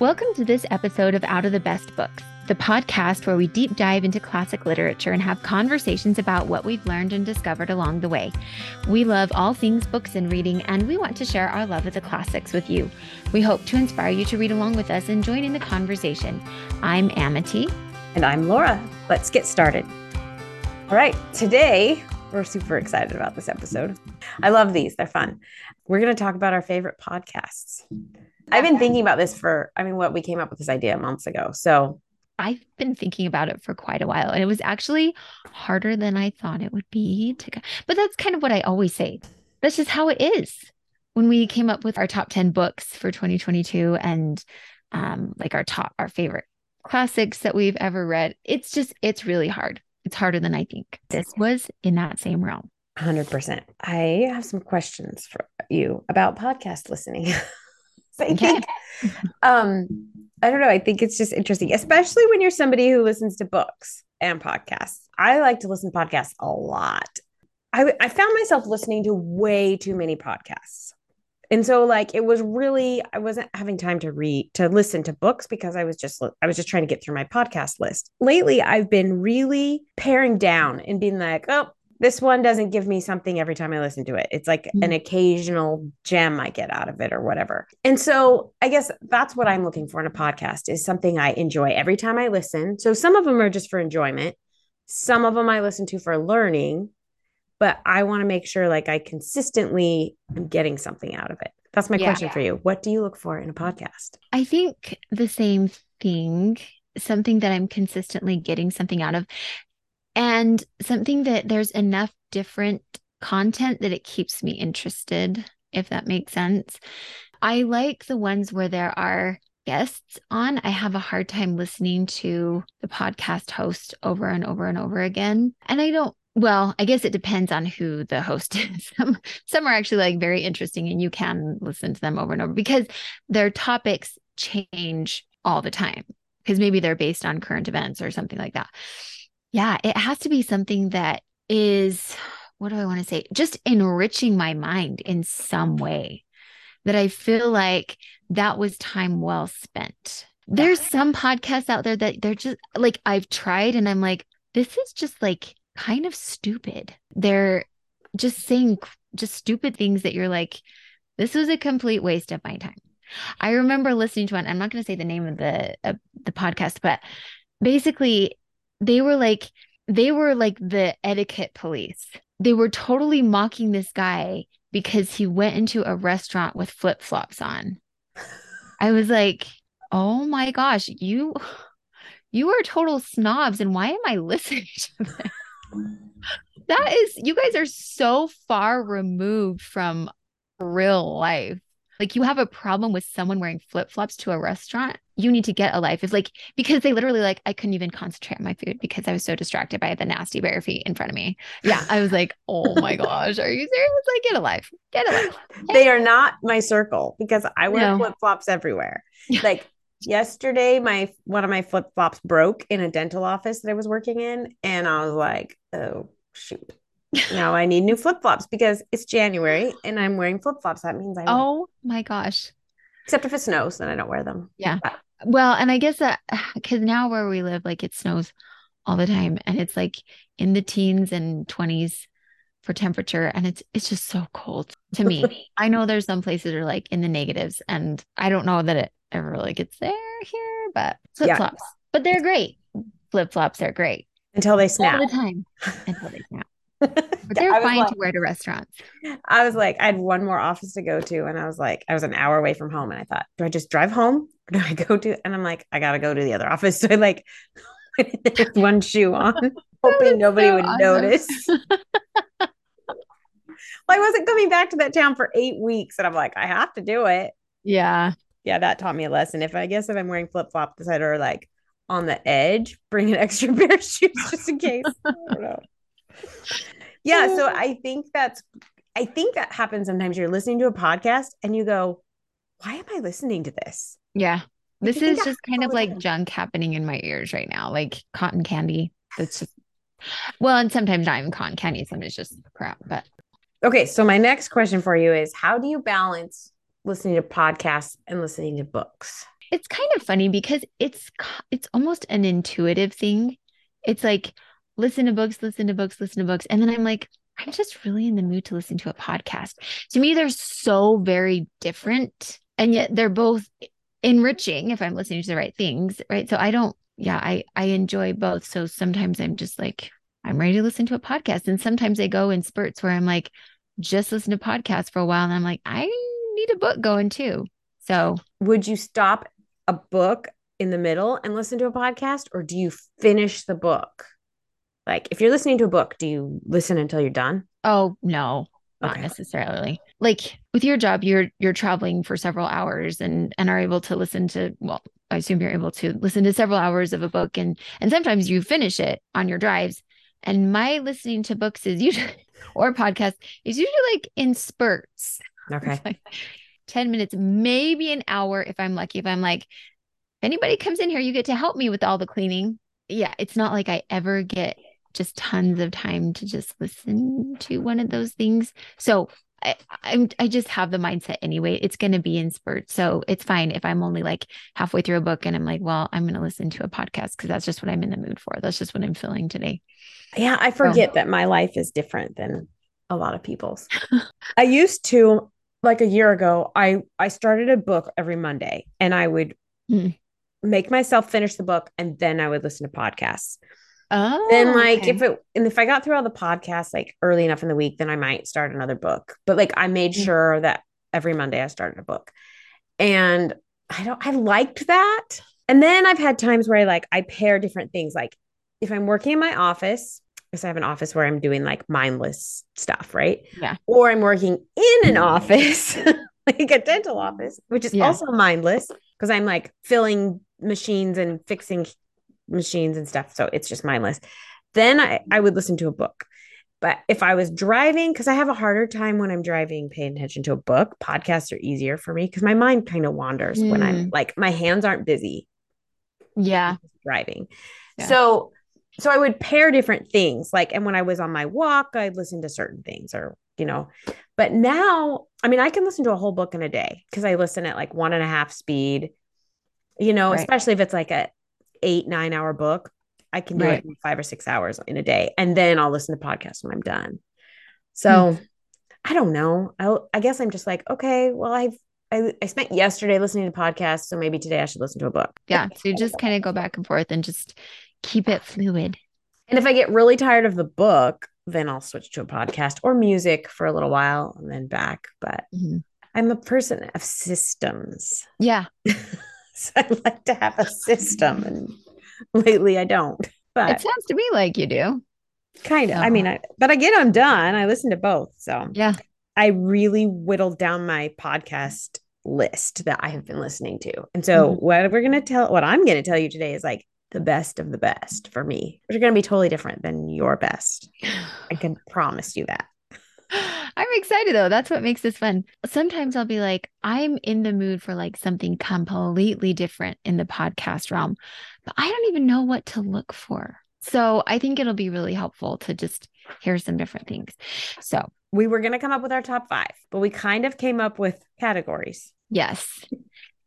Welcome to this episode of Out of the Best Books, the podcast where we deep dive into classic literature and have conversations about what we've learned and discovered along the way. We love all things books and reading, and we want to share our love of the classics with you. We hope to inspire you to read along with us and join in the conversation. I'm Amity. And I'm Laura. Let's get started. All right, today we're super excited about this episode. I love these, they're fun. We're going to talk about our favorite podcasts. I've been thinking about this for, I mean, what we came up with this idea months ago. So I've been thinking about it for quite a while, and it was actually harder than I thought it would be to. But that's kind of what I always say. That's just how it is. When we came up with our top ten books for 2022, and um, like our top, our favorite classics that we've ever read, it's just it's really hard. It's harder than I think. This was in that same realm. 100%. I have some questions for you about podcast listening. I think, um, I don't know. I think it's just interesting, especially when you're somebody who listens to books and podcasts. I like to listen to podcasts a lot. I, I found myself listening to way too many podcasts. And so like it was really I wasn't having time to read to listen to books because I was just I was just trying to get through my podcast list. Lately I've been really paring down and being like, "Oh, this one doesn't give me something every time I listen to it. It's like mm-hmm. an occasional gem I get out of it or whatever. And so I guess that's what I'm looking for in a podcast is something I enjoy every time I listen. So some of them are just for enjoyment. Some of them I listen to for learning, but I want to make sure like I consistently am getting something out of it. That's my yeah, question yeah. for you. What do you look for in a podcast? I think the same thing something that I'm consistently getting something out of and something that there's enough different content that it keeps me interested, if that makes sense. I like the ones where there are guests on. I have a hard time listening to the podcast host over and over and over again. And I don't well, I guess it depends on who the host is. some, some are actually like very interesting and you can listen to them over and over because their topics change all the time because maybe they're based on current events or something like that. Yeah, it has to be something that is, what do I want to say? Just enriching my mind in some way that I feel like that was time well spent. There's some podcasts out there that they're just like, I've tried and I'm like, this is just like kind of stupid. They're just saying just stupid things that you're like, this was a complete waste of my time. I remember listening to one, I'm not going to say the name of the, the podcast, but basically they were like they were like the etiquette police. They were totally mocking this guy because he went into a restaurant with flip-flops on. I was like, "Oh my gosh, you you are total snobs and why am I listening to this?" that is you guys are so far removed from real life like you have a problem with someone wearing flip-flops to a restaurant you need to get a life. It's like because they literally like i couldn't even concentrate on my food because i was so distracted by the nasty bare feet in front of me. Yeah i was like oh my gosh are you serious? Like get a life get a life. They are not my circle because i wear no. flip-flops everywhere. Like yesterday my one of my flip-flops broke in a dental office that i was working in and i was like oh shoot now I need new flip flops because it's January and I'm wearing flip flops. That means I. Oh my gosh. Except if it snows, then I don't wear them. Yeah. But. Well, and I guess that because now where we live, like it snows all the time and it's like in the teens and 20s for temperature and it's it's just so cold to me. I know there's some places are like in the negatives and I don't know that it ever really gets there here, but flip flops. Yeah. But they're great. Flip flops are great. Until they snap. All the time. Until they snap. But they're fine like, to wear to restaurants. I was like, I had one more office to go to, and I was like, I was an hour away from home, and I thought, do I just drive home or do I go to? And I'm like, I gotta go to the other office. So I like one shoe on, hoping nobody so would awesome. notice. well, I wasn't coming back to that town for eight weeks, and I'm like, I have to do it. Yeah, yeah, that taught me a lesson. If I guess if I'm wearing flip flops that are like on the edge, bring an extra pair of shoes just in case. I don't know yeah so i think that's i think that happens sometimes. You're listening to a podcast and you go why am i listening to this? Yeah. This is just kind of like junk happening in my ears right now like cotton candy. That's just well and sometimes not even cotton candy sometimes just crap but okay so my next question for you is how do you balance listening to podcasts and listening to books? It's kind of funny because it's it's almost an intuitive thing. It's like listen to books, listen to books, listen to books. And then I'm like, I'm just really in the mood to listen to a podcast. To me, they're so very different. And yet they're both enriching if I'm listening to the right things. Right. So I don't, yeah, I I enjoy both. So sometimes I'm just like, I'm ready to listen to a podcast. And sometimes they go in spurts where I'm like, just listen to podcasts for a while. And I'm like, I need a book going too. So would you stop a book in the middle and listen to a podcast or do you finish the book? Like if you're listening to a book, do you listen until you're done? Oh, no. Not okay. necessarily. Like with your job, you're you're traveling for several hours and and are able to listen to well, I assume you're able to listen to several hours of a book and and sometimes you finish it on your drives. And my listening to books is usually or podcast is usually like in spurts. Okay. Like 10 minutes, maybe an hour if I'm lucky. If I'm like, if anybody comes in here, you get to help me with all the cleaning. Yeah, it's not like I ever get just tons of time to just listen to one of those things. So I, I'm I just have the mindset anyway. It's going to be in spurts, so it's fine if I'm only like halfway through a book and I'm like, well, I'm going to listen to a podcast because that's just what I'm in the mood for. That's just what I'm feeling today. Yeah, I forget so. that my life is different than a lot of people's. I used to like a year ago. I I started a book every Monday, and I would mm. make myself finish the book, and then I would listen to podcasts. Oh, then like okay. if it and if I got through all the podcasts like early enough in the week, then I might start another book. But like I made mm-hmm. sure that every Monday I started a book. And I don't I liked that. And then I've had times where I like I pair different things. Like if I'm working in my office, because I have an office where I'm doing like mindless stuff, right? Yeah. Or I'm working in an office, like a dental office, which is yeah. also mindless because I'm like filling machines and fixing machines and stuff. So it's just mindless. Then I, I would listen to a book. But if I was driving, because I have a harder time when I'm driving paying attention to a book, podcasts are easier for me because my mind kind of wanders mm. when I'm hmm. like my hands aren't busy. Yeah. Driving. Yeah. So so I would pair different things. Like, and when I was on my walk, I'd listen to certain things or, you know, but now, I mean, I can listen to a whole book in a day because I listen at like one and a half speed, you know, right. especially if it's like a eight, nine hour book, I can do right. it in five or six hours in a day. And then I'll listen to podcasts when I'm done. So hmm. I don't know. I, I guess I'm just like, okay, well, I've, I, I spent yesterday listening to podcasts. So maybe today I should listen to a book. Yeah. So you just kind of go back and forth and just keep it fluid. And if I get really tired of the book, then I'll switch to a podcast or music for a little while and then back. But mm-hmm. I'm a person of systems. Yeah. so I like to have a system. And lately I don't. But it sounds to me like you do. Kind of. I mean, I, but I get them done. I listen to both. So yeah. I really whittled down my podcast list that I have been listening to. And so mm-hmm. what we're going to tell, what I'm going to tell you today is like the best of the best for me, which are going to be totally different than your best. I can promise you that. I'm excited though. That's what makes this fun. Sometimes I'll be like, I'm in the mood for like something completely different in the podcast realm, but I don't even know what to look for. So I think it'll be really helpful to just hear some different things. So we were going to come up with our top five, but we kind of came up with categories. Yes.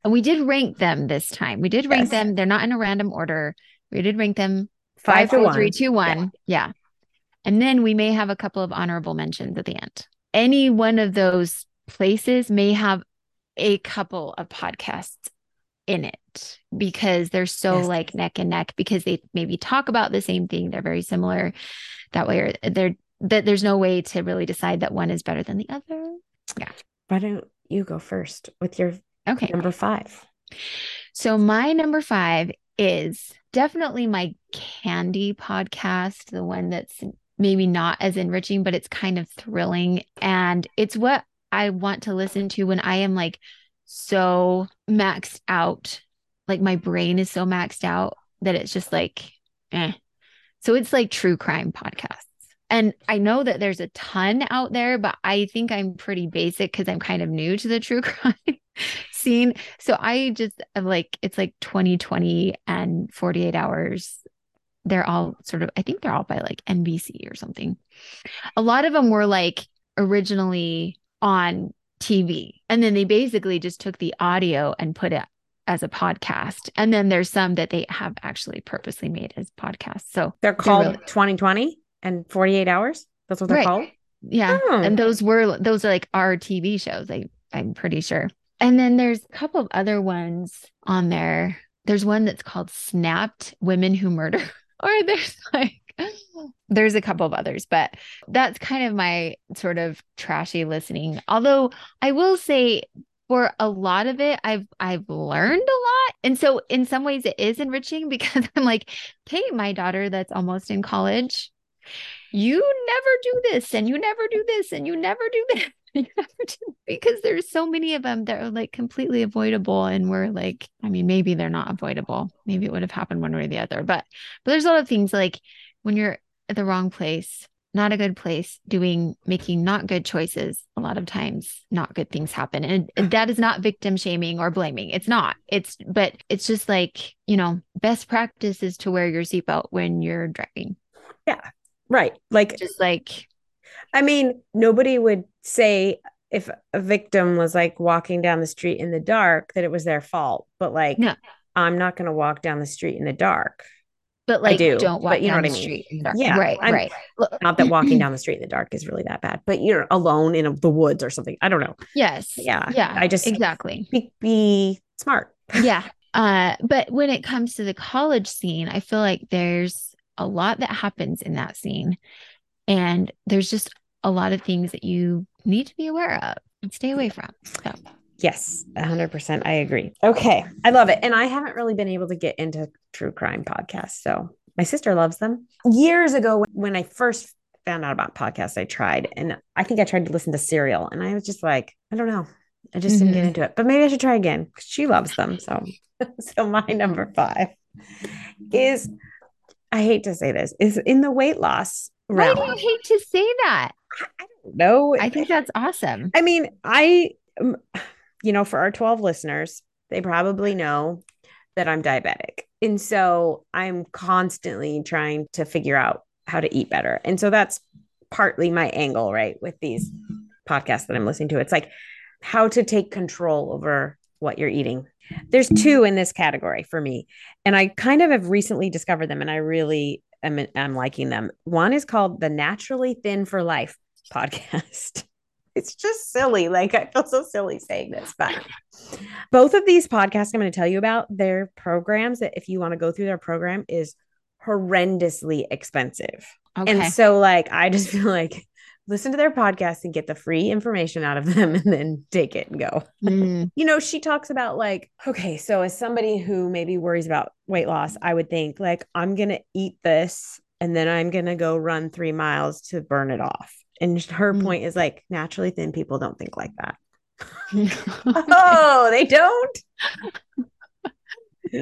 And we did rank them this time. We did rank yes. them. They're not in a random order. We did rank them five, five to four, one. three, two, one. Yeah. yeah. And then we may have a couple of honorable mentions at the end. Any one of those places may have a couple of podcasts in it because they're so yes. like neck and neck because they maybe talk about the same thing. They're very similar that way, or they're that there's no way to really decide that one is better than the other. Yeah. Why don't you go first with your Okay. Number five. So my number five is definitely my candy podcast, the one that's maybe not as enriching, but it's kind of thrilling. And it's what I want to listen to when I am like so maxed out. Like my brain is so maxed out that it's just like, eh. So it's like true crime podcasts. And I know that there's a ton out there, but I think I'm pretty basic because I'm kind of new to the true crime scene. So I just like it's like 2020 and 48 hours. They're all sort of, I think they're all by like NBC or something. A lot of them were like originally on TV. And then they basically just took the audio and put it as a podcast. And then there's some that they have actually purposely made as podcasts. So they're called really- 2020 and 48 hours. That's what they're right. called. Yeah. Oh. And those were those are like our TV shows. I I'm pretty sure. And then there's a couple of other ones on there. There's one that's called Snapped Women Who Murder. or there's like there's a couple of others, but that's kind of my sort of trashy listening. Although I will say for a lot of it I've I've learned a lot. And so in some ways it is enriching because I'm like, "Hey, my daughter that's almost in college, you never do this and you never do this and you never do this." because there's so many of them that are like completely avoidable and we're like i mean maybe they're not avoidable. Maybe it would have happened one way or the other. But but there's a lot of things like when you're at the wrong place not a good place doing making not good choices a lot of times not good things happen. And that is not victim shaming or blaming. It's not. It's but it's just like you know best practice is to wear your seatbelt when you're driving. Yeah. Right. Like just like I mean, nobody would say if a victim was like walking down the street in the dark that it was their fault, but like, no. I'm not going to walk down the street in the dark. But like, I do, don't walk but you know what I mean? Yeah, right, I'm, right. Not that walking down the street in the dark is really that bad, but you're alone in a, the woods or something. I don't know. Yes. Yeah. Yeah. I just exactly be, be smart. yeah. Uh, but when it comes to the college scene, I feel like there's a lot that happens in that scene and there's just a lot of things that you need to be aware of and stay away from. So. Yes, 100%. I agree. Okay. I love it. And I haven't really been able to get into true crime podcasts. So my sister loves them. Years ago, when I first found out about podcasts, I tried. And I think I tried to listen to Serial. And I was just like, I don't know. I just mm-hmm. didn't get mm-hmm. into it. But maybe I should try again because she loves them. So, so my number five is I hate to say this, is in the weight loss realm. Why do you hate to say that? I don't know. I think that's awesome. I mean, I, um, you know, for our 12 listeners, they probably know that I'm diabetic. And so I'm constantly trying to figure out how to eat better. And so that's partly my angle, right? With these podcasts that I'm listening to. It's like how to take control over what you're eating. There's two in this category for me. And I kind of have recently discovered them and I really am, am liking them. One is called the Naturally Thin for Life podcast. It's just silly. Like I feel so silly saying this, but both of these podcasts I'm going to tell you about, their programs that if you want to go through their program is horrendously expensive. Okay. And so like I just feel like listen to their podcast and get the free information out of them and then take it and go. Mm. you know, she talks about like, okay, so as somebody who maybe worries about weight loss, I would think like I'm going to eat this and then I'm going to go run 3 miles to burn it off. And her mm. point is like, naturally thin people don't think like that. oh, they don't.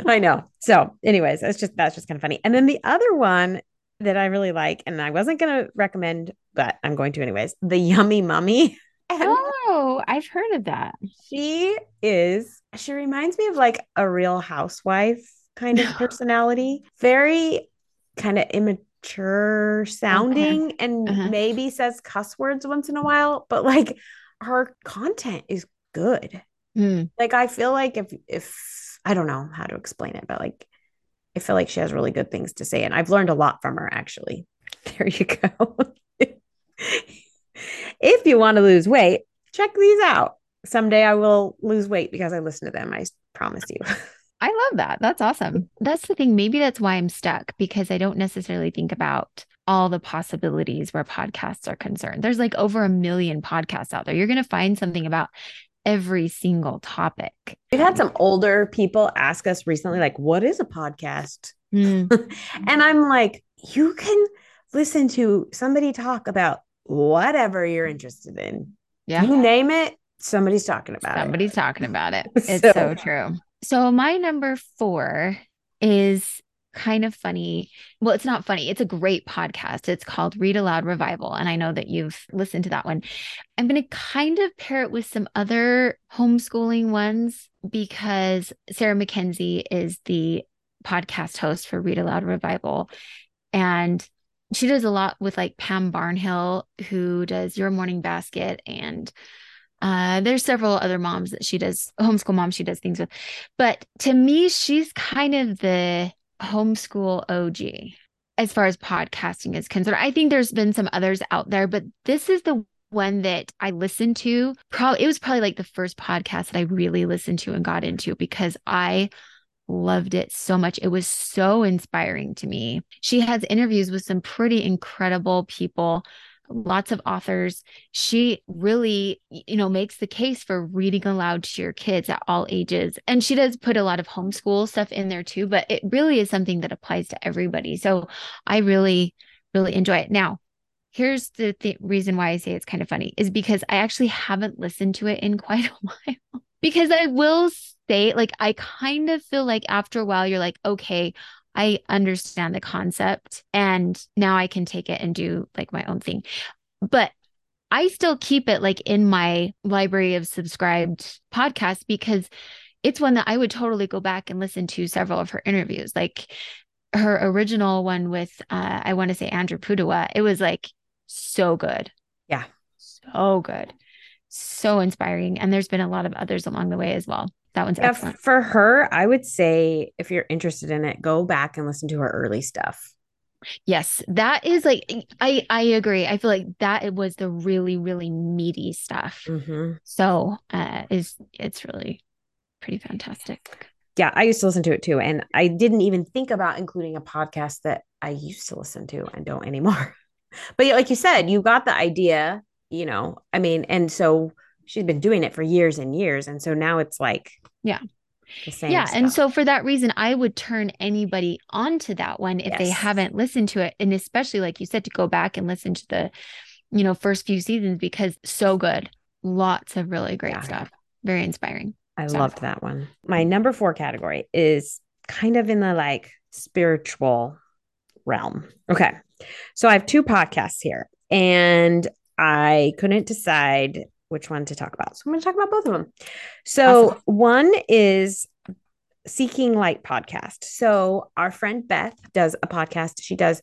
I know. So, anyways, that's just that's just kind of funny. And then the other one that I really like, and I wasn't gonna recommend, but I'm going to anyways. The Yummy Mummy. oh, I've heard of that. She is. She reminds me of like a Real Housewife kind of personality. Very kind of immature mature sounding and uh-huh. maybe says cuss words once in a while, but like her content is good. Mm. Like I feel like if if I don't know how to explain it, but like I feel like she has really good things to say and I've learned a lot from her actually. There you go. if you want to lose weight, check these out. Someday I will lose weight because I listen to them. I promise you. I love that. That's awesome. That's the thing. Maybe that's why I'm stuck because I don't necessarily think about all the possibilities where podcasts are concerned. There's like over a million podcasts out there. You're going to find something about every single topic. We've had some older people ask us recently, like, what is a podcast? Mm. and I'm like, you can listen to somebody talk about whatever you're interested in. Yeah. You name it, somebody's talking about somebody's it. Somebody's talking about it. It's so, so true. So my number four is kind of funny. Well, it's not funny. It's a great podcast. It's called Read Aloud Revival. And I know that you've listened to that one. I'm going to kind of pair it with some other homeschooling ones because Sarah Mackenzie is the podcast host for Read Aloud Revival. And she does a lot with like Pam Barnhill, who does Your Morning Basket and Uh, there's several other moms that she does homeschool moms she does things with, but to me, she's kind of the homeschool OG as far as podcasting is concerned. I think there's been some others out there, but this is the one that I listened to. Probably it was probably like the first podcast that I really listened to and got into because I loved it so much. It was so inspiring to me. She has interviews with some pretty incredible people lots of authors. She really, you know, makes the case for reading aloud to your kids at all ages. And she does put a lot of homeschool stuff in there too, but it really is something that applies to everybody. So I really, really enjoy it. Now, here's the th- reason why I say it's kind of funny is because I actually haven't listened to it in quite a while. because I will say, like, I kind of feel like after a while, you're like, okay, I understand the concept and now I can take it and do like my own thing. But I still keep it like in my library of subscribed podcasts because it's one that I would totally go back and listen to several of her interviews. Like her original one with uh, I want to say Andrew Pudewa, it was like so good. Yeah. So good. So inspiring. And there's been a lot of others along the way as well. That one's yeah, excellent. For her, I would say if you're interested in it, go back and listen to her early stuff. Yes, that is like I I agree. I feel like that it was the really really meaty stuff. Mm-hmm. So uh, is it's really pretty fantastic. Yeah, I used to listen to it too, and I didn't even think about including a podcast that I used to listen to and don't anymore. but like you said, you got the idea. You know, I mean, and so she's been doing it for years and years, and so now it's like yeah yeah stuff. and so for that reason i would turn anybody onto that one if yes. they haven't listened to it and especially like you said to go back and listen to the you know first few seasons because so good lots of really great yeah. stuff very inspiring i loved that one my number four category is kind of in the like spiritual realm okay so i have two podcasts here and i couldn't decide which one to talk about. So I'm going to talk about both of them. So awesome. one is Seeking Light podcast. So our friend Beth does a podcast. She does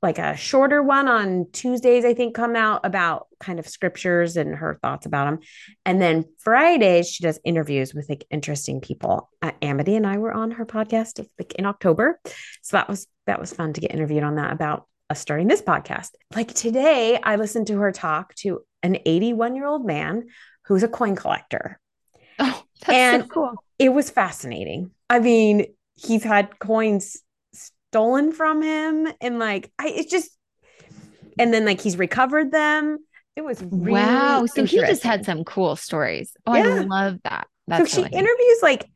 like a shorter one on Tuesdays, I think, come out about kind of scriptures and her thoughts about them. And then Fridays, she does interviews with like interesting people. Uh, Amity and I were on her podcast like in October. So that was that was fun to get interviewed on that about starting this podcast. Like today, I listened to her talk to an 81 year old man who's a coin collector. Oh, that's and so cool. It was fascinating. I mean, he's had coins stolen from him, and like, I it's just, and then like he's recovered them. It was really wow. So he just had some cool stories. Oh, yeah. I love that. That's so she interviews like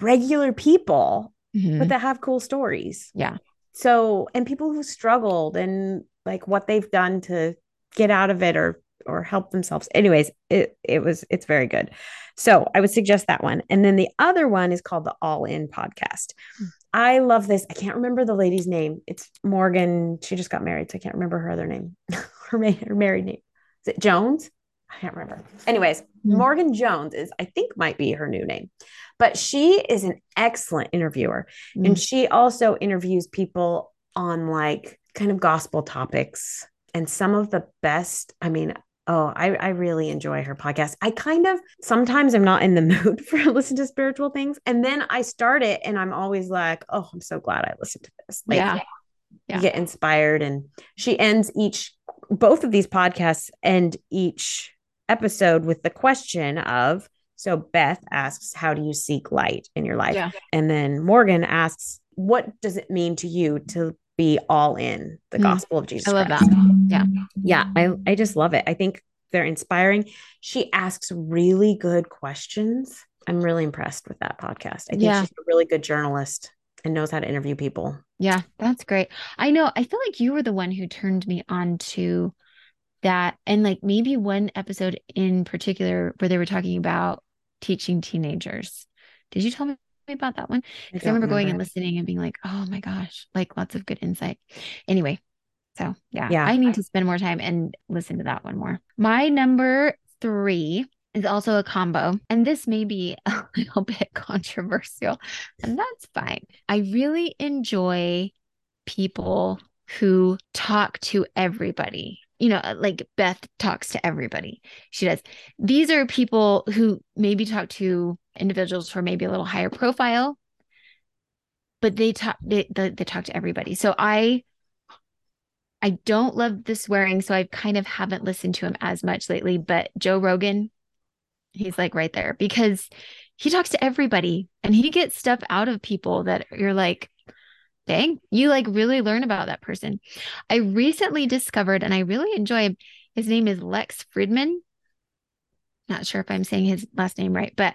regular people, mm-hmm. but that have cool stories. Yeah. So, and people who struggled and like what they've done to get out of it or or help themselves. Anyways, it it was it's very good. So I would suggest that one. And then the other one is called the All In podcast. Mm. I love this. I can't remember the lady's name. It's Morgan. She just got married, so I can't remember her other name. her, her married name. Is it Jones? I can't remember. Anyways, mm. Morgan Jones is, I think, might be her new name, but she is an excellent interviewer. Mm. And she also interviews people on like kind of gospel topics and some of the best. I mean, Oh, I, I really enjoy her podcast. I kind of sometimes I'm not in the mood for listen to spiritual things. And then I start it and I'm always like, oh, I'm so glad I listened to this. Like, yeah. yeah. You get inspired. And she ends each, both of these podcasts end each episode with the question of, so Beth asks, how do you seek light in your life? Yeah. And then Morgan asks, what does it mean to you to be all in the mm. gospel of Jesus. I love Christ. that. Yeah. Yeah. I, I just love it. I think they're inspiring. She asks really good questions. I'm really impressed with that podcast. I think yeah. she's a really good journalist and knows how to interview people. Yeah, that's great. I know. I feel like you were the one who turned me on to that. And like maybe one episode in particular where they were talking about teaching teenagers. Did you tell me about that one? Because I, I, remember, remember going and listening and being like, oh my gosh, like lots of good insight. Anyway, so yeah, yeah, I need to spend more time and listen to that one more. My number three is also a combo, and this may be a little bit controversial, and that's fine. I really enjoy people who talk to everybody you know, uh, like Beth talks to everybody. She does. These are people who maybe talk to individuals who are maybe a little higher profile, but they talk they, they, they talk to everybody. So I I don't love the swearing, so I kind of haven't listened to him as much lately. But Joe Rogan, he's like right there because he talks to everybody and he gets stuff out of people that you're like, dang, you like really learn about that person. I recently discovered and I really enjoy his name is Lex Fridman. Not sure if I'm saying his last name right, but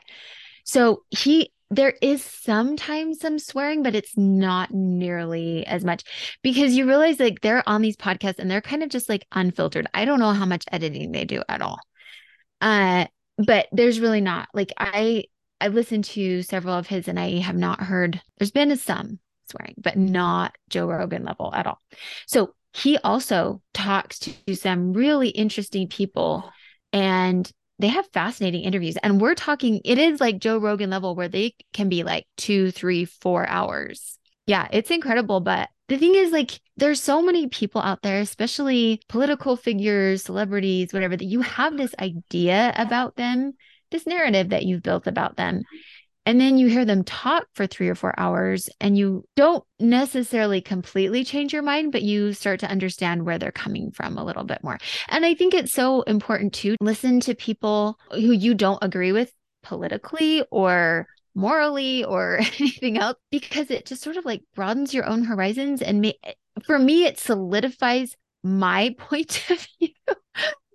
so he there is sometimes some swearing, but it's not nearly as much because you realize like they're on these podcasts and they're kind of just like unfiltered. I don't know how much editing they do at all. Uh, but there's really not like I I listened to several of his and I have not heard there's been some swearing, but not Joe Rogan level at all. So he also talks to some really interesting people and they have fascinating interviews. And we're talking, it is like Joe Rogan level where they can be like two, three, four hours. Yeah, it's incredible. But the thing is, like, there's so many people out there, especially political figures, celebrities, whatever, that you have this idea about them, this narrative that you've built about them. And then you hear them talk for three or four hours, and you don't necessarily completely change your mind, but you start to understand where they're coming from a little bit more. And I think it's so important to listen to people who you don't agree with politically or morally or anything else, because it just sort of like broadens your own horizons. And may, for me, it solidifies my point of view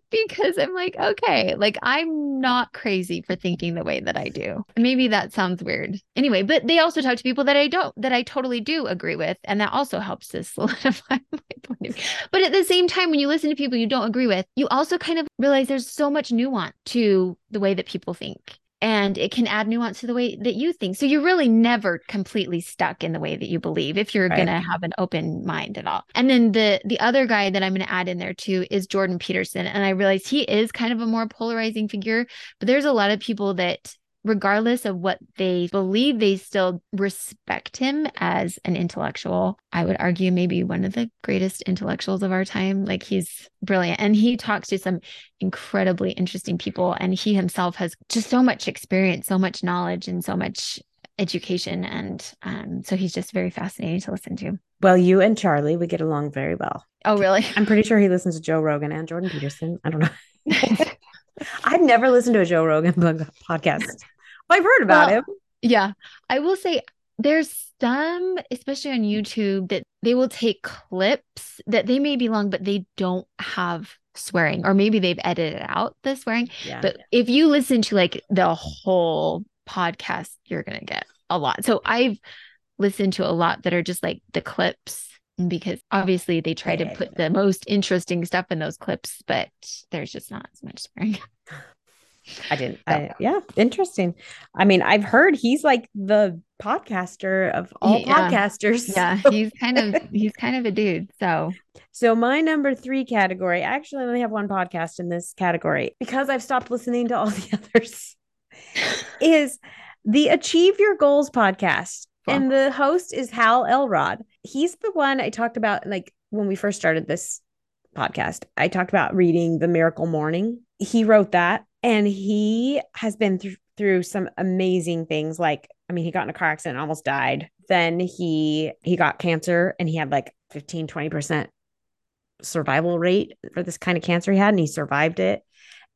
because I'm like, okay, like I'm not crazy for thinking the way that I do. Maybe that sounds weird. Anyway, but they also talk to people that I don't, that I totally do agree with. And that also helps to solidify my point of view. But at the same time, when you listen to people you don't agree with, you also kind of realize there's so much nuance to the way that people think and it can add nuance to the way that you think. So you're really never completely stuck in the way that you believe if you're right. going to have an open mind at all. And then the the other guy that I'm going to add in there too is Jordan Peterson and I realize he is kind of a more polarizing figure, but there's a lot of people that regardless of what they believe, they still respect him as an intellectual. I would argue maybe one of the greatest intellectuals of our time. Like he's brilliant. And he talks to some incredibly interesting people. And he himself has just so much experience, so much knowledge, and so much education. And um, so he's just very fascinating to listen to. Well, you and Charlie, we get along very well. Oh, really? I'm pretty sure he listens to Joe Rogan and Jordan Peterson. I don't know. I've never listened to a Joe Rogan podcast. I've heard about well, him. Yeah. I will say there's some, especially on YouTube, that they will take clips that they may be long, but they don't have swearing, or maybe they've edited out the swearing. Yeah. But if you listen to like the whole podcast, you're going to get a lot. So I've listened to a lot that are just like the clips because obviously they try to put the most interesting stuff in those clips, but there's just not as much swearing. I didn't. I, yeah, interesting. I mean, I've heard he's like the podcaster of all yeah. podcasters. Yeah, he's kind of he's kind of a dude. So, so my number three category. I actually only have one podcast in this category because I've stopped listening to all the others. is the Achieve Your Goals podcast, and the host is Hal Elrod. He's the one I talked about, like when we first started this podcast. I talked about reading The Miracle Morning. He wrote that and he has been th- through some amazing things like i mean he got in a car accident almost died then he he got cancer and he had like 15 20% survival rate for this kind of cancer he had and he survived it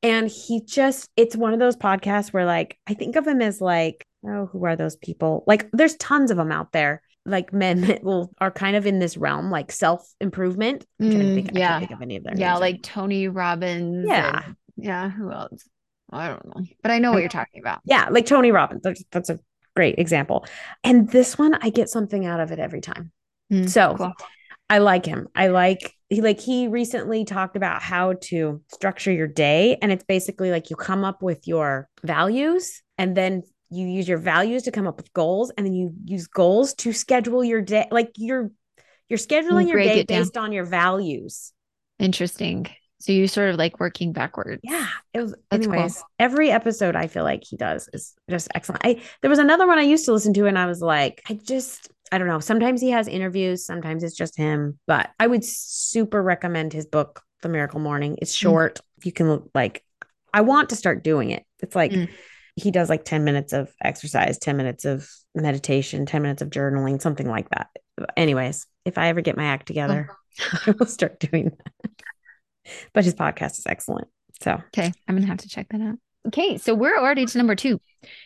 and he just it's one of those podcasts where like i think of him as like oh who are those people like there's tons of them out there like men that will are kind of in this realm like self improvement mm, yeah yeah like tony robbins yeah and, yeah who else I don't know, but I know what you're talking about. Yeah, like Tony Robbins. That's, that's a great example. And this one, I get something out of it every time. Mm, so cool. I like him. I like he like he recently talked about how to structure your day, and it's basically like you come up with your values, and then you use your values to come up with goals, and then you use goals to schedule your day. Like you're you're scheduling your day based on your values. Interesting. So you sort of like working backwards. Yeah. It was That's anyways, cool. every episode I feel like he does is just excellent. I there was another one I used to listen to and I was like, I just I don't know. Sometimes he has interviews, sometimes it's just him, but I would super recommend his book the Miracle Morning. It's short. Mm. You can like, I want to start doing it. It's like mm. He does like 10 minutes of exercise, 10 minutes of meditation, 10 minutes of journaling, something like that. Anyways, if I ever get my act together, oh. I will start doing that. But his podcast is excellent. So, okay, I'm going to have to check that out. Okay, so we're already to number two.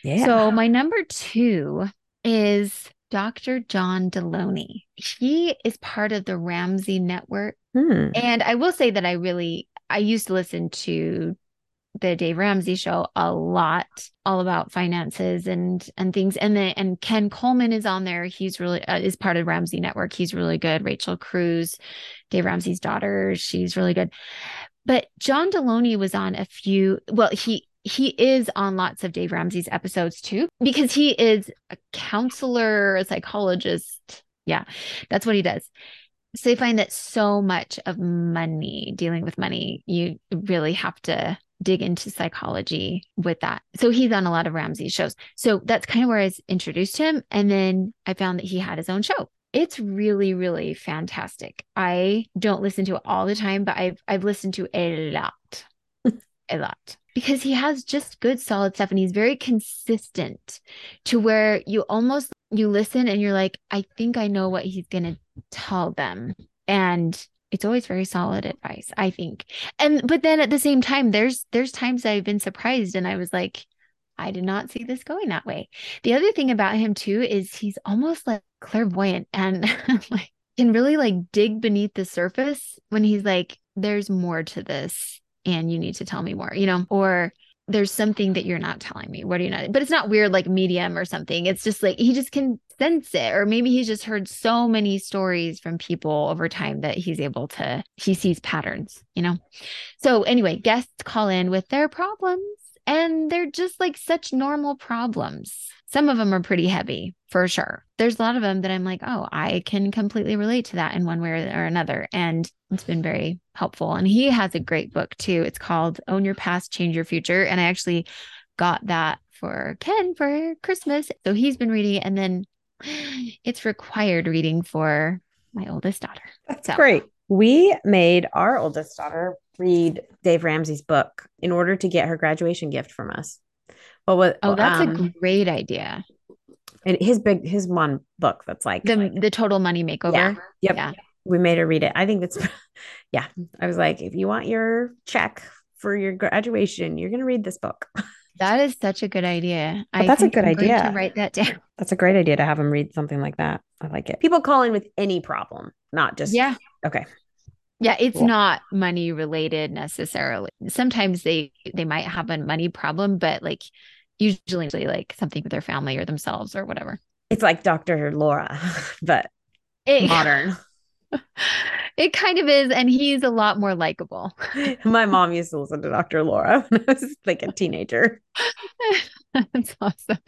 Yeah. So, my number two is Dr. John Delony. He is part of the Ramsey Network. Hmm. And I will say that I really, I used to listen to the Dave Ramsey show a lot, all about finances and and things. And then and Ken Coleman is on there. He's really uh, is part of Ramsey Network. He's really good. Rachel Cruz, Dave Ramsey's daughter, she's really good. But John Delony was on a few. Well, he he is on lots of Dave Ramsey's episodes too, because he is a counselor, a psychologist. Yeah, that's what he does. So I find that so much of money, dealing with money, you really have to dig into psychology with that. So he's on a lot of Ramsey shows. So that's kind of where I introduced him. And then I found that he had his own show. It's really, really fantastic. I don't listen to it all the time, but I've I've listened to a lot. a lot because he has just good solid stuff and he's very consistent to where you almost you listen and you're like i think i know what he's to tell them and it's always very solid advice i think. And but then at the same time there's there's times i've been surprised and i was like i did not see this going that way. The other thing about him too is he's almost like clairvoyant and like can really like dig beneath the surface when he's like there's more to this and you need to tell me more, you know, or there's something that you're not telling me. What are you not? But it's not weird like medium or something. It's just like he just can sense it. Or maybe he's just heard so many stories from people over time that he's able to, he sees patterns, you know? So anyway, guests call in with their problems and they're just like such normal problems. Some of them are pretty heavy for sure. There's a lot of them that I'm like, oh, I can completely relate to that in one way or another. And it's been very helpful. And he has a great book too. It's called Own Your Past, Change Your Future. And I actually got that for Ken for Christmas. So he's been reading it. And then it's required reading for my oldest daughter. That's so. great. We made our oldest daughter read Dave Ramsey's book in order to get her graduation gift from us. Well, what? Oh, that's um, a great idea. And his big, his one book that's like the like, the total money makeover. Yeah. Yep. Yeah. We made her read it. I think that's, yeah. I was like, if you want your check for your graduation, you're going to read this book. That is such a good idea. I that's a good I'm idea. to write that down. That's a great idea to have them read something like that. I like it. People call in with any problem, not just yeah. Okay. Yeah, it's cool. not money related necessarily. Sometimes they they might have a money problem, but like usually like something with their family or themselves or whatever. It's like Dr. Laura, but it, modern. It kind of is, and he's a lot more likable. My mom used to listen to Dr. Laura when I was like a teenager. That's awesome.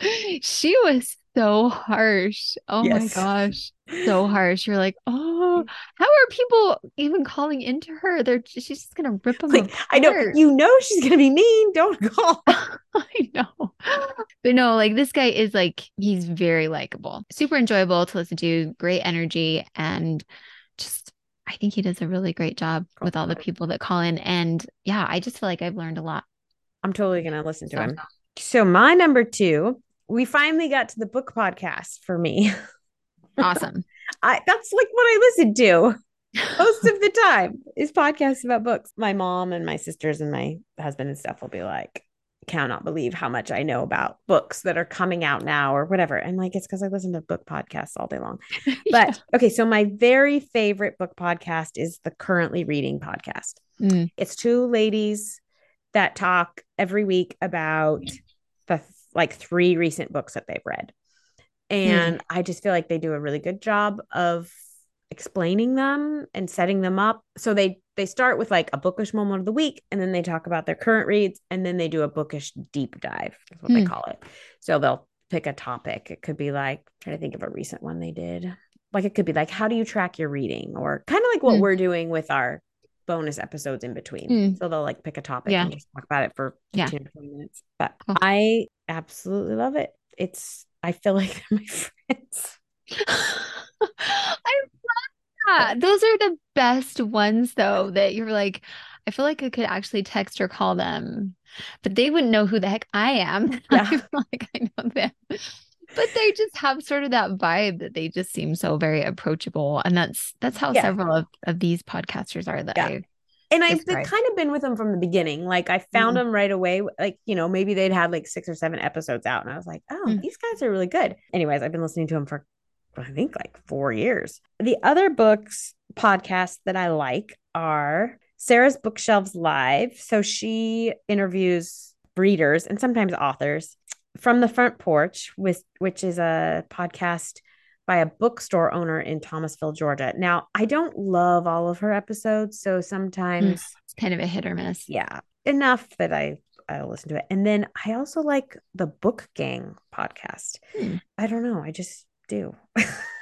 She was so harsh. Oh yes. my gosh. So harsh. You're like, oh, mm. how are people even calling into her? They're she's just gonna rip them like, apart. I know you know she's gonna be mean. Don't call. I know. But no, like this guy is like he's very likable, super enjoyable to listen to, great energy, and I think he does a really great job oh, with all the people that call in. And yeah, I just feel like I've learned a lot. I'm totally gonna listen to so, him. So my number two we finally got to the book podcast for me. Awesome. I that's like what I listen to most of the time is podcasts about books. My mom and my sisters and my husband and stuff will be like, cannot believe how much I know about books that are coming out now or whatever. And like, it's because I listen to book podcasts all day long. But yeah. okay, so my very favorite book podcast is the Currently Reading podcast. Mm. It's two ladies that talk every week about the like three recent books that they've read. And mm. I just feel like they do a really good job of explaining them and setting them up. So they they start with like a bookish moment of the week and then they talk about their current reads and then they do a bookish deep dive. Is what mm. they hmm. call it. So they'll pick a topic. It could be like trying to think of a recent one they did. Like it could be like how do you track your reading or kind of like what mm. we're doing with our bonus episodes in between. Mm. So they'll like pick a topic yeah. and just talk about it for 15 yeah. 20 minutes. But cool. I absolutely love it. It's I feel like they're my friends. I Yeah, those are the best ones though that you're like, I feel like I could actually text or call them, but they wouldn't know who the heck I am. Yeah. I feel like I know them. But they just have sort of that vibe that they just seem so very approachable. And that's that's how Yeah. several of, of these podcasters are that Yeah. I and I've Describe. kind of been with them from the beginning. Like I found Mhm. them right away. Like, you know, maybe they'd had like six or seven episodes out. And I was like, oh, Mm. these guys are really good. Anyways, I've been listening to them for, I think, like four years. The other books podcasts that I like are Sarah's Bookshelves Live. So she interviews readers and sometimes authors from the front porch with which is a podcast by a bookstore owner in Thomasville, Georgia. Now, I don't love all of her episodes, so sometimes it's kind of a hit or miss. yeah, enough that I I listen to it. And then I also like the Book Gang podcast. Hmm. I don't know, I just do.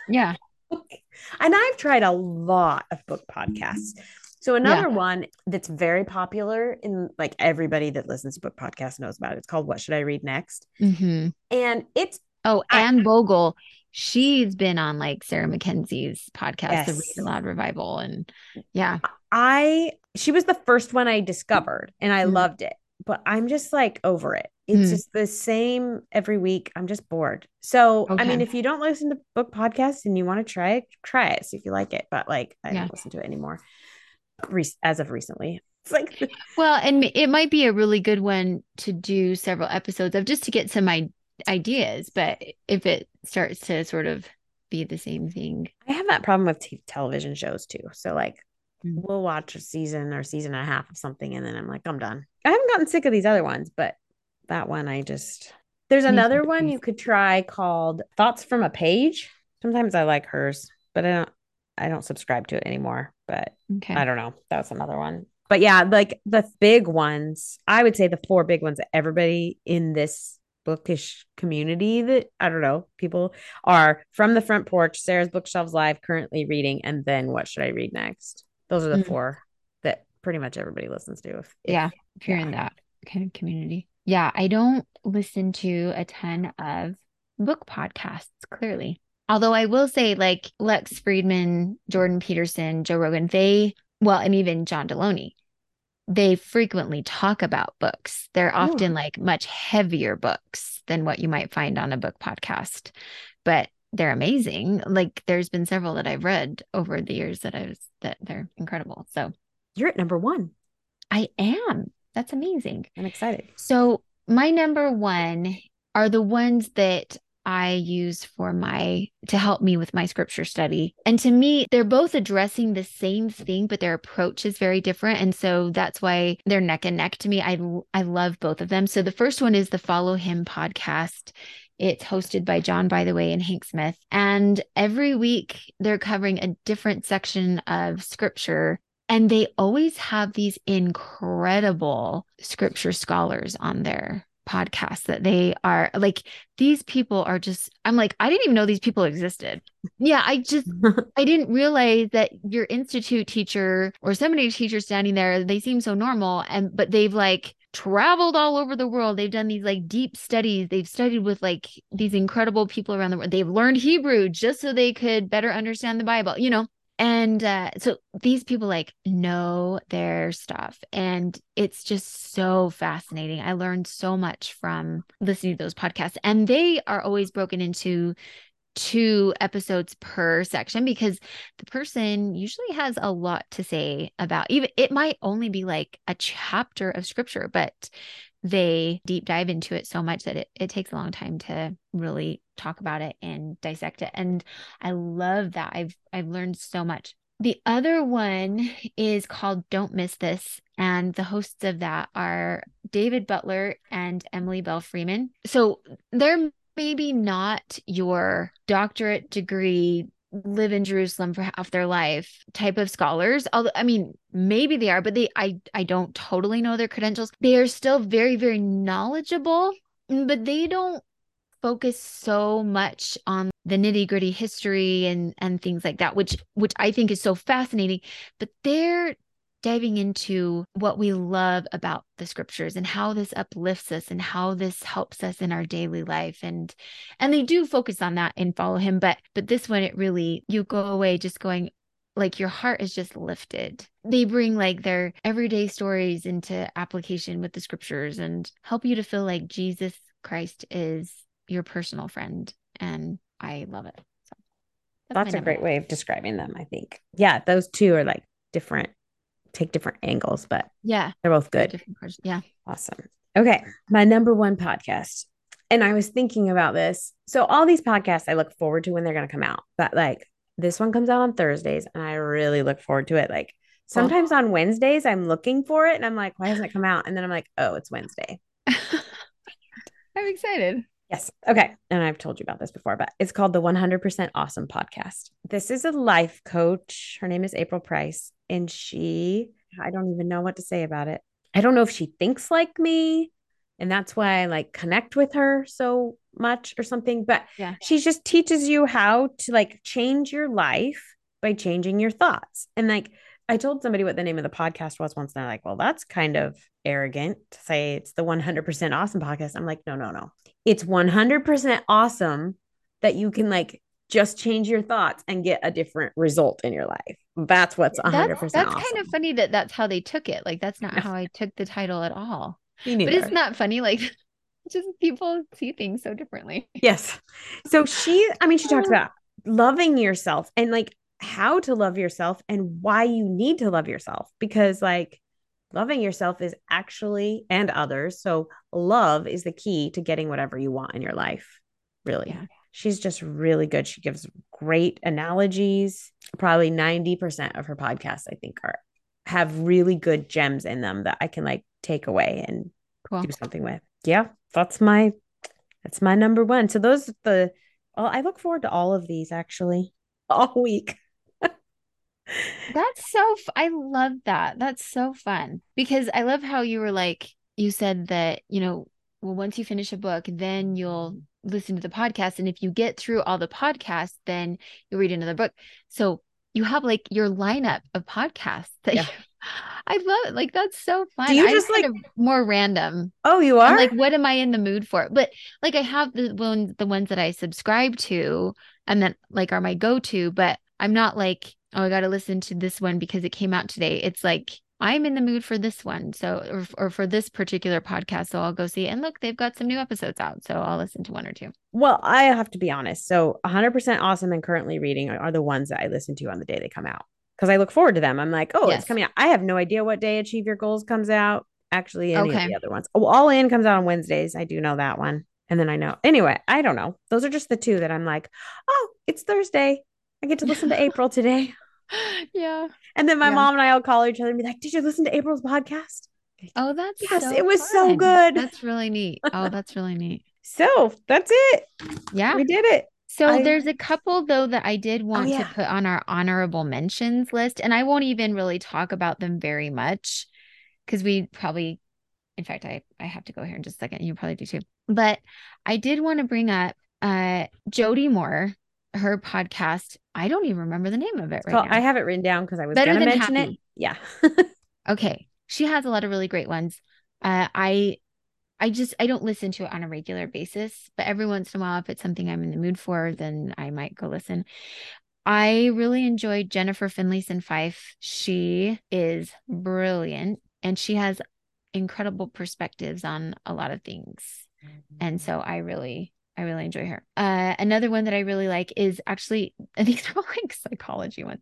Yeah. and I've tried a lot of book podcasts. So another one that's very popular in like everybody that listens to book podcasts knows about it. It's called What Should I Read Next? hmm And it's Oh, I- Anne Bogel, she's been on like Sarah Mackenzie's podcast, The Yes. Read Aloud Revival. And yeah. I she was the first one I discovered and I Mm. loved it, but I'm just like over it. It's Mm. just the same every week. I'm just bored. So, I mean, if you don't listen to book podcasts and you want to try it, try it, see if you like it. But like, I Yeah. don't listen to it anymore re- as of recently. It's like, Well, and it might be a really good one to do several episodes of just to get some I- ideas. But if it starts to sort of be the same thing, I have that problem with t- television shows too. So, like. We'll watch a season or season and a half of something and then I'm like, I'm done. I haven't gotten sick of these other ones, but that one I just. There's another one you could try called Thoughts from a Page. Sometimes I like hers, but I don't I don't subscribe to it anymore. But okay. I don't know. That's another one. But yeah, like the big ones, I would say the four big ones that everybody in this bookish community that I don't know, people are from the front porch, Sarah's Bookshelves Live, currently reading, and then what should I read next? Those are the Mm. four that pretty much everybody listens to. If, yeah. If you're yeah. in that kind of community. Yeah. I don't listen to a ton of book podcasts, clearly. Although I will say, like Lex Fridman, Jordan Peterson, Joe Rogan, they, well, and even John Delony, they frequently talk about books. They're often like much heavier books than what you might find on a book podcast, but they're amazing. Like there's been several that I've read over the years that I was that they're incredible. So You're at number one. I am. That's amazing. I'm excited. So my number one are the ones that I use for my to help me with my scripture study. And to me, they're both addressing the same thing, but their approach is very different. And so that's why they're neck and neck to me. I I love both of them. So the first one is the Follow Him podcast. It's hosted by John Bytheway, and Hank Smith. And every week they're covering a different section of scripture. And they always have these incredible scripture scholars on their podcast that they are like, these people are just, I'm like, I didn't even know these people existed. Yeah, I just, I didn't realize that your institute teacher or seminary teacher standing there, they seem so normal. And, but they've like, traveled all over the world. They've done these like deep studies. They've studied with like these incredible people around the world. They've learned Hebrew just so they could better understand the Bible, you know? And uh, so these people like know their stuff. And it's just so fascinating. I learned so much from listening to those podcasts. And they are always broken into two episodes per section because the person usually has a lot to say about even it might only be like a chapter of scripture but they deep dive into it so much that it, it takes a long time to really talk about it and dissect it. And i love that. I've i've learned so much. The other one is called don't miss this and the hosts of that are david butler and Emily Belle Freeman. So they're maybe not your doctorate degree live in Jerusalem for half their life type of scholars. Although I mean, maybe they are, but they I I don't totally know their credentials. They are still very very knowledgeable, but they don't focus so much on the nitty-gritty history and and things like that, which which I think is so fascinating, but they're diving into what we love about the scriptures and how this uplifts us and how this helps us in our daily life and and they do focus on that and follow him but but this one it really you go away just going like your heart is just lifted. They bring like their everyday stories into application with the scriptures and help you to feel like Jesus Christ is your personal friend. And I love it. So that's, that's a great way of describing them, I think. Yeah, those two are like different, take different angles, but yeah, they're both good. Different yeah. Awesome. Okay. My number one podcast. And I was thinking about this. So all these podcasts I look forward to when they're going to come out. But like this one comes out on Thursdays and I really look forward to it. Like sometimes on Wednesdays, I'm looking for it and I'm like, why hasn't it come out? And then I'm like, oh, it's Wednesday. I'm excited. Yes. Okay. And I've told you about this before, but it's called the 100% Awesome Podcast. This is a life coach. Her name is April Price. And she, I don't even know what to say about it. I don't know if she thinks like me and that's why I like connect with her so much or something. But yeah. she just teaches you how to like change your life by changing your thoughts. And like I told somebody what the name of the podcast was once, and they're like, well, that's kind of arrogant to say it's the 100% awesome podcast. I'm like, no, no, no. It's 100% awesome that you can like just change your thoughts and get a different result in your life. That's what's 100% That's, that's awesome. kind of funny that that's how they took it. Like, that's not how I took the title at all. But isn't that funny? Like, just people see things so differently. Yes. So she, I mean, she talks about loving yourself and like how to love yourself and why you need to love yourself because like loving yourself is actually and others. So love is the key to getting whatever you want in your life. Really. Yeah. She's just really good. She gives great analogies. Probably 90% of her podcasts, I think, are have really good gems in them that I can like take away and cool. do something with. Yeah, that's my that's my number one. So those the well, I look forward to all of these actually all week. that's so I love that. That's so fun because I love how you were like you said that, you know, well once you finish a book, then you'll mm-hmm. Listen to the podcast and if you get through all the podcasts, then you'll read another book. So you have like your lineup of podcasts that yeah. you I love it. Like that's so fun. Do you just like more random? Oh, you are. I'm like, what am I in the mood for? But like, I have the ones, the ones that I subscribe to, and then like are my go to. But I'm not like, oh, I got to listen to this one because it came out today. It's like I'm in the mood for this one. So, or, or for this particular podcast. So I'll go see. And look, they've got some new episodes out. So I'll listen to one or two. Well, I have to be honest. So 100% awesome and currently reading are the ones that I listen to on the day they come out because I look forward to them. I'm like, oh, yes. it's coming out. I have no idea what day Achieve Your Goals comes out. Actually, any okay. of the other ones. Oh, All In comes out on Wednesdays. I do know that one. And then I know. Anyway, I don't know. Those are just the two that I'm like, oh, it's Thursday. I get to listen to April today. Yeah. And then my yeah. mom and I will call each other and be like, did you listen to April's podcast? Oh, that's yes, so it was fun. so good. That's really neat. Oh, that's really neat. so that's it. Yeah. We did it. So I, there's a couple though that I did oh, want oh, yeah. to put on our honorable mentions list, and I won't even really talk about them very much because we probably, in fact, I I have to go here in just a second. You probably do too. But I did want to bring up uh Jody Moore, her podcast. I don't even remember the name of it right I have it written down because I was going to mention happy. it. Yeah. okay. She has a lot of really great ones. Uh, I I just I don't listen to it on a regular basis, but every once in a while, if it's something I'm in the mood for, then I might go listen. I really enjoyed Jennifer Finlayson Fife. She is brilliant and she has incredible perspectives on a lot of things. And so I really I really enjoy her. Uh, another one that I really like is actually these are like psychology ones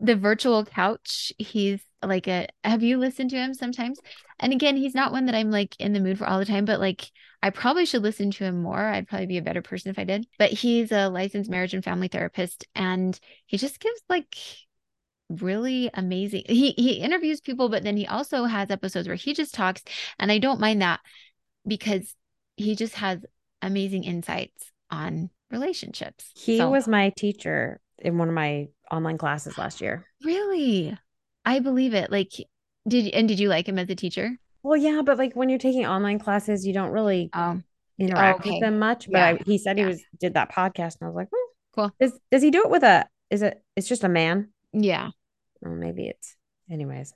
the virtual couch he's like a have you listened to him sometimes? And again he's not one that i'm like in the mood for all the time but like i probably should listen to him more. I'd probably be a better person if i did. But he's a licensed marriage and family therapist and he just gives like really amazing he he interviews people but then he also has episodes where he just talks and i don't mind that because he just has amazing insights on relationships he so. was my teacher in one of my online classes last year. Really? I believe it. Like, did and did you like him as a teacher? Well, yeah, but like when you're taking online classes, you don't really um, interact okay. with them much. But yeah. I, he said yeah. he was did that podcast, and I was like, hmm. cool. Does does he do it with a? Is it? It's just a man. Yeah. Well, maybe it's. Anyways,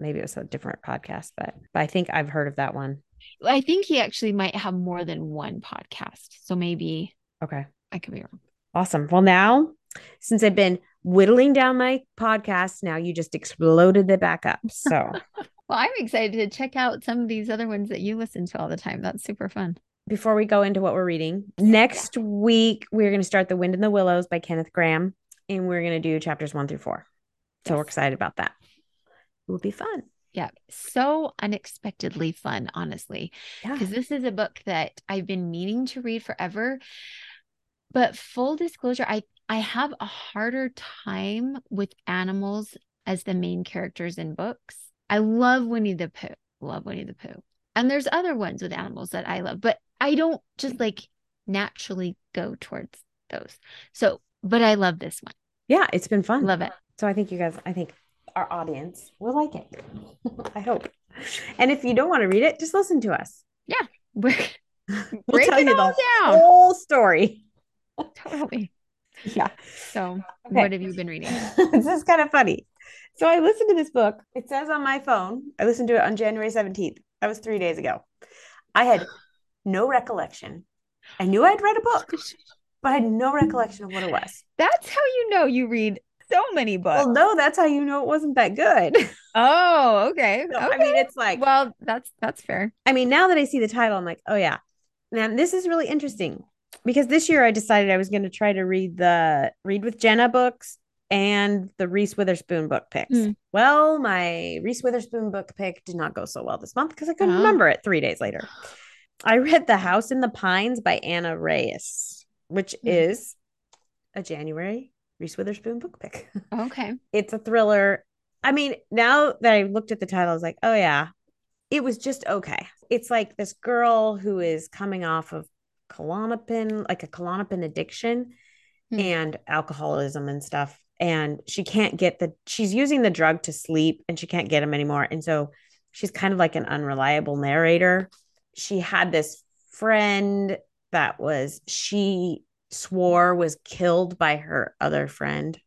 maybe it was a different podcast, but but I think I've heard of that one. I think he actually might have more than one podcast, so maybe. Okay. I could be wrong. Awesome. Well, now since I've been whittling down my podcast. Now you just exploded it back up. So, well, I'm excited to check out some of these other ones that you listen to all the time. That's super fun. Before we go into what we're reading, next week we're going to start The Wind in the Willows by Kenneth Grahame, and we're going to do chapters one through four. So, yes. we're excited about that. Will be fun. Yeah, so unexpectedly fun, honestly. Because yeah. this is a book that I've been meaning to read forever. But full disclosure, I I have a harder time with animals as the main characters in books. I love Winnie the Pooh. Love Winnie the Pooh. And there's other ones with animals that I love, but I don't just like naturally go towards those. So, but I love this one. Yeah, it's been fun. Love it. So I think you guys, I think our audience will like it. I hope. And if you don't want to read it, just listen to us. Yeah. We're we'll tell you the down. whole story. Totally. Yeah. So, okay. what have you been reading? this is kind of funny. So, I listened to this book. It says on my phone, I listened to it on January 17th. That was three days ago. I had no recollection. I knew I'd read a book, but I had no recollection of what it was. That's how you know you read so many books. Well, no, that's how you know it wasn't that good. Oh, okay. So, okay. I mean, it's like well, that's that's fair. I mean, now that I see the title, I'm like, oh yeah. Man, this is really interesting because this year I decided I was going to try to read the Read with Jenna books and the Reese Witherspoon book picks. Mm. Well, my Reese Witherspoon book pick did not go so well this month because I couldn't oh. remember it three days later. I read The House in the Pines by Ana Reyes, which mm. is a January Reese Witherspoon book pick. Okay. it's a thriller. I mean, now that I looked at the title, I was like, oh, yeah, it was just okay. It's like this girl who is coming off of Klonopin, like a Klonopin addiction hmm. and alcoholism and stuff. And she can't get the, she's using the drug to sleep and she can't get him anymore. And so she's kind of like an unreliable narrator. She had this friend that was, she swore was killed by her other friend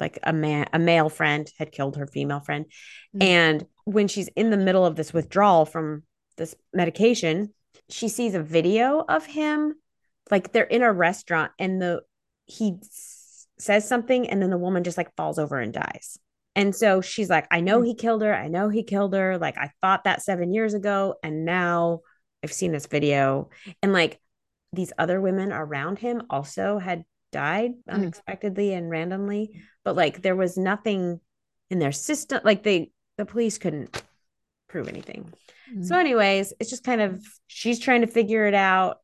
like a man a male friend had killed her female friend. Mm-hmm. and when she's in the middle of this withdrawal from this medication she sees a video of him like they're in a restaurant and the he s- says something and then the woman just like falls over and dies. And so she's like i know mm. he killed her. I know he killed her. Like i thought that 7 years ago and now i've seen this video. And like these other women around him also had died mm. unexpectedly and randomly but like there was nothing in their system like they the police couldn't prove anything mm. so anyways it's just kind of she's trying to figure it out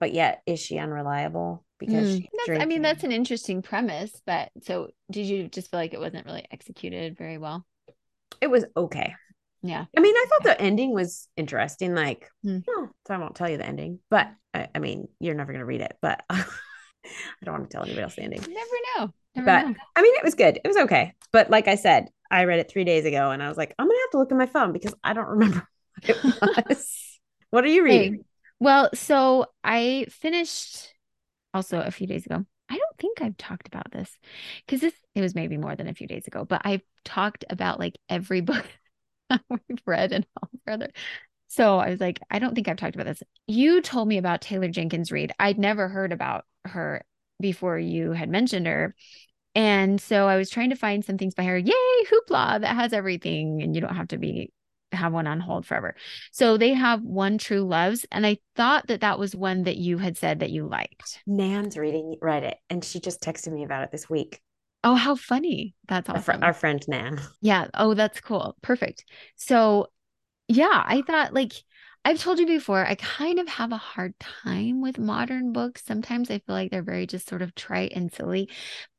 but yet is she unreliable because mm. i mean that's an interesting premise but so did you just feel like it wasn't really executed very well it was okay yeah. I mean, I thought the ending was interesting. Like, hmm. oh, so I won't tell you the ending, but I, I mean, you're never going to read it, but I don't want to tell anybody else the ending. Never know. Never but know. I mean, it was good. It was okay. But like I said, I read it three days ago and I was like, I'm going to have to look at my phone because I don't remember what it was. what are you reading? Hey, well, so I finished also a few days ago. I don't think I've talked about this because this it was maybe more than a few days ago, but I've talked about like every book we've read and all further. So I was like, I don't think I've talked about this. You told me about Taylor Jenkins Reid. I'd never heard about her before you had mentioned her. And so I was trying to find some things by her. Yay, hoopla, that has everything. And you don't have to be have one on hold forever. So they have One True Loves. And I thought that that was one that you had said that you liked. Nan's reading, read it. And she just texted me about it this week. Oh, how funny. That's awesome. Our, fr- our friend Nan. Yeah. Oh, that's cool. Perfect. So, yeah, I thought like I've told you before, I kind of have a hard time with modern books. Sometimes I feel like they're very just sort of trite and silly.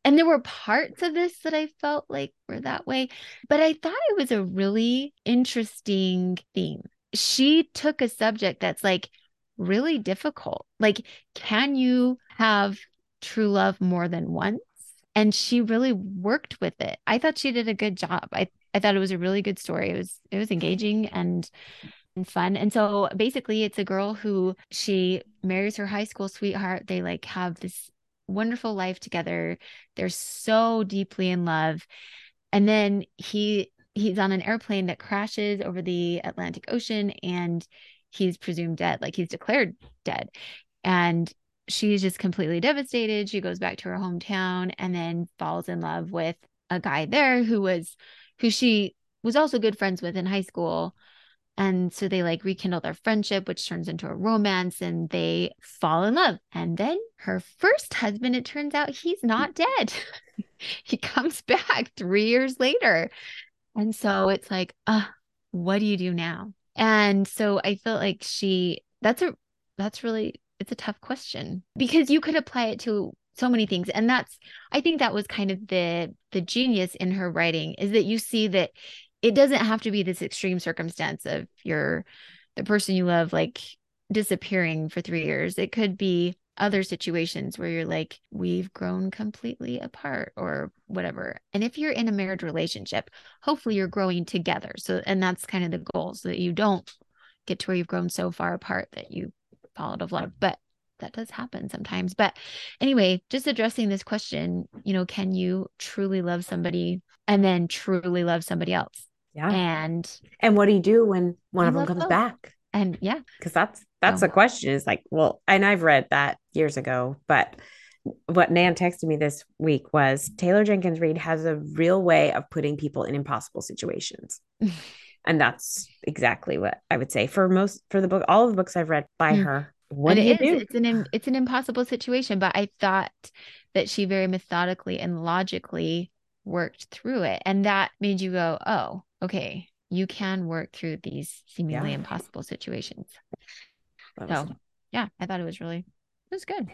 And there were parts of this that I felt like were that way, but I thought it was a really interesting theme. She took a subject that's like really difficult. Like, can you have true love more than once? And she really worked with it. I thought she did a good job. I I thought it was a really good story. It was it was engaging and and fun. And so basically it's a girl who she marries her high school sweetheart. They like have this wonderful life together. They're so deeply in love. And then he he's on an airplane that crashes over the Atlantic Ocean and he's presumed dead, like he's declared dead. And she's just completely devastated. She goes back to her hometown and then falls in love with a guy there who was who she was also good friends with in high school. And so they like rekindle their friendship, which turns into a romance and they fall in love. And then her first husband, it turns out he's not dead. he comes back three years later. And so it's like, uh, what do you do now? And so I felt like she, that's a, that's really, it's a tough question because you could apply it to so many things. And that's i think that was kind of the the genius in her writing is that you see that it doesn't have to be this extreme circumstance of your the person you love like disappearing for 3 years. It could be other situations where you're like we've grown completely apart or whatever. And if you're in a marriage relationship hopefully you're growing together. So and that's kind of the goal so that you don't get to where you've grown so far apart that you fall out of love but that does happen sometimes. But anyway, just addressing this question, you know, can you truly love somebody and then truly love somebody else? Yeah. And and what do you do when one of them comes both. back? And yeah. Because that's that's the question is like, well, and I've read that years ago, but what Nan texted me this week was Taylor Jenkins Reid has a real way of putting people in impossible situations. and that's exactly what I would say for most for the book, all of the books I've read by Mm. her. What it is, do? it's an it's an impossible situation, but I thought that she very methodically and logically worked through it. And that made you go, oh, okay, you can work through these seemingly Yeah. impossible situations. That was- So yeah, I thought it was really it was good.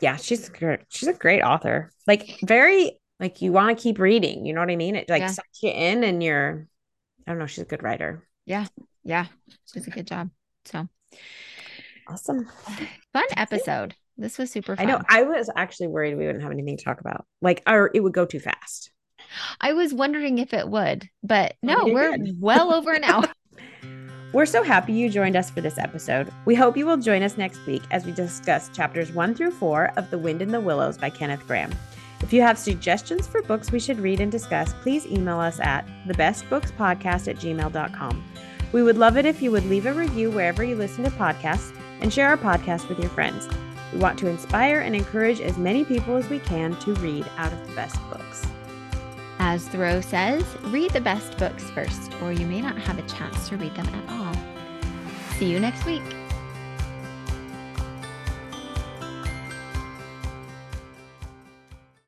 yeah, she's great. She's a great author. Like very like you want to keep reading. You know what I mean? It like Yeah. sucks you in, and you're. I don't know. She's a good writer. Yeah, Yeah. she did a good job. So Awesome. fun episode. This was super fun. I know. I was actually worried we wouldn't have anything to talk about. Like, or it would go too fast. I was wondering if it would, but oh, no, you we're did. well over an hour. We're so happy you joined us for this episode. We hope you will join us next week as we discuss chapters one through four of The Wind in the Willows by Kenneth Grahame. If you have suggestions for books we should read and discuss, please email us at thebestbookspodcast at gmail.com. We would love it if you would leave a review wherever you listen to podcasts and share our podcast with your friends. We want to inspire and encourage as many people as we can to read out of the best books. As Thoreau says, read the best books first, or you may not have a chance to read them at all. See you next week.